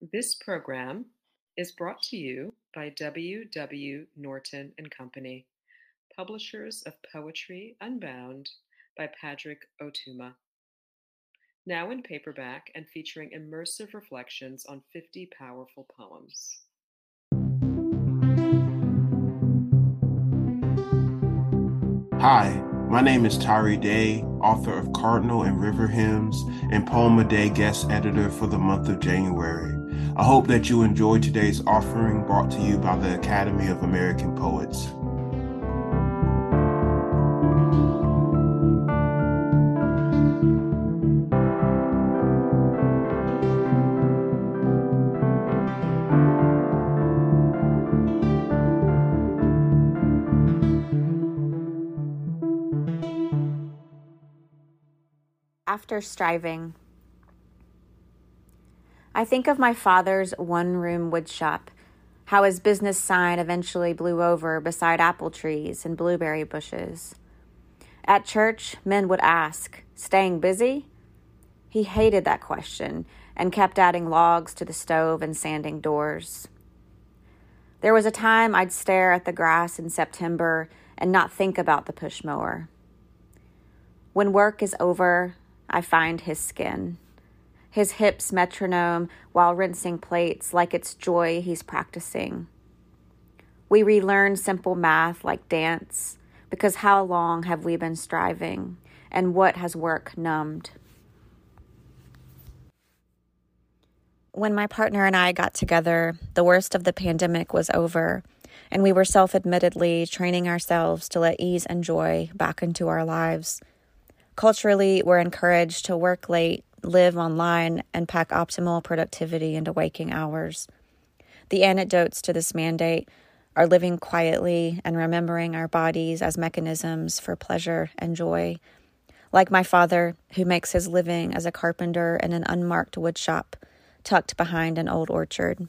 This program is brought to you by W. W. Norton and Company, publishers of Poetry Unbound by Padraig Ó Tuama. Now in paperback and featuring immersive reflections on 50 powerful poems. Hi, my name is Tyree Daye, author of Cardinal and River Hymns and Poem a Day guest editor for the month of January. I hope that you enjoy today's offering brought to you by the Academy of American Poets. After striving. I think of my father's one room woodshop, how his business sign eventually blew over beside apple trees and blueberry bushes. At church, men would ask, Staying busy? He hated that question and kept adding logs to the stove and sanding doors. There was a time I'd stare at the grass in September and not think about the push mower. When work is over, I find his skin his hips metronome while rinsing plates like it's joy he's practicing. We relearn simple math like dance because how long have we been striving and what has work numbed? When my partner and I got together, the worst of the pandemic was over, and we were self admittedly training ourselves to let ease and joy back into our lives. Culturally, we're encouraged to work late live online, and pack optimal productivity into waking hours. The antidotes to this mandate are living quietly and remembering our bodies as mechanisms for pleasure and joy. Like my father, who makes his living as a carpenter in an unmarked woodshop tucked behind an old orchard.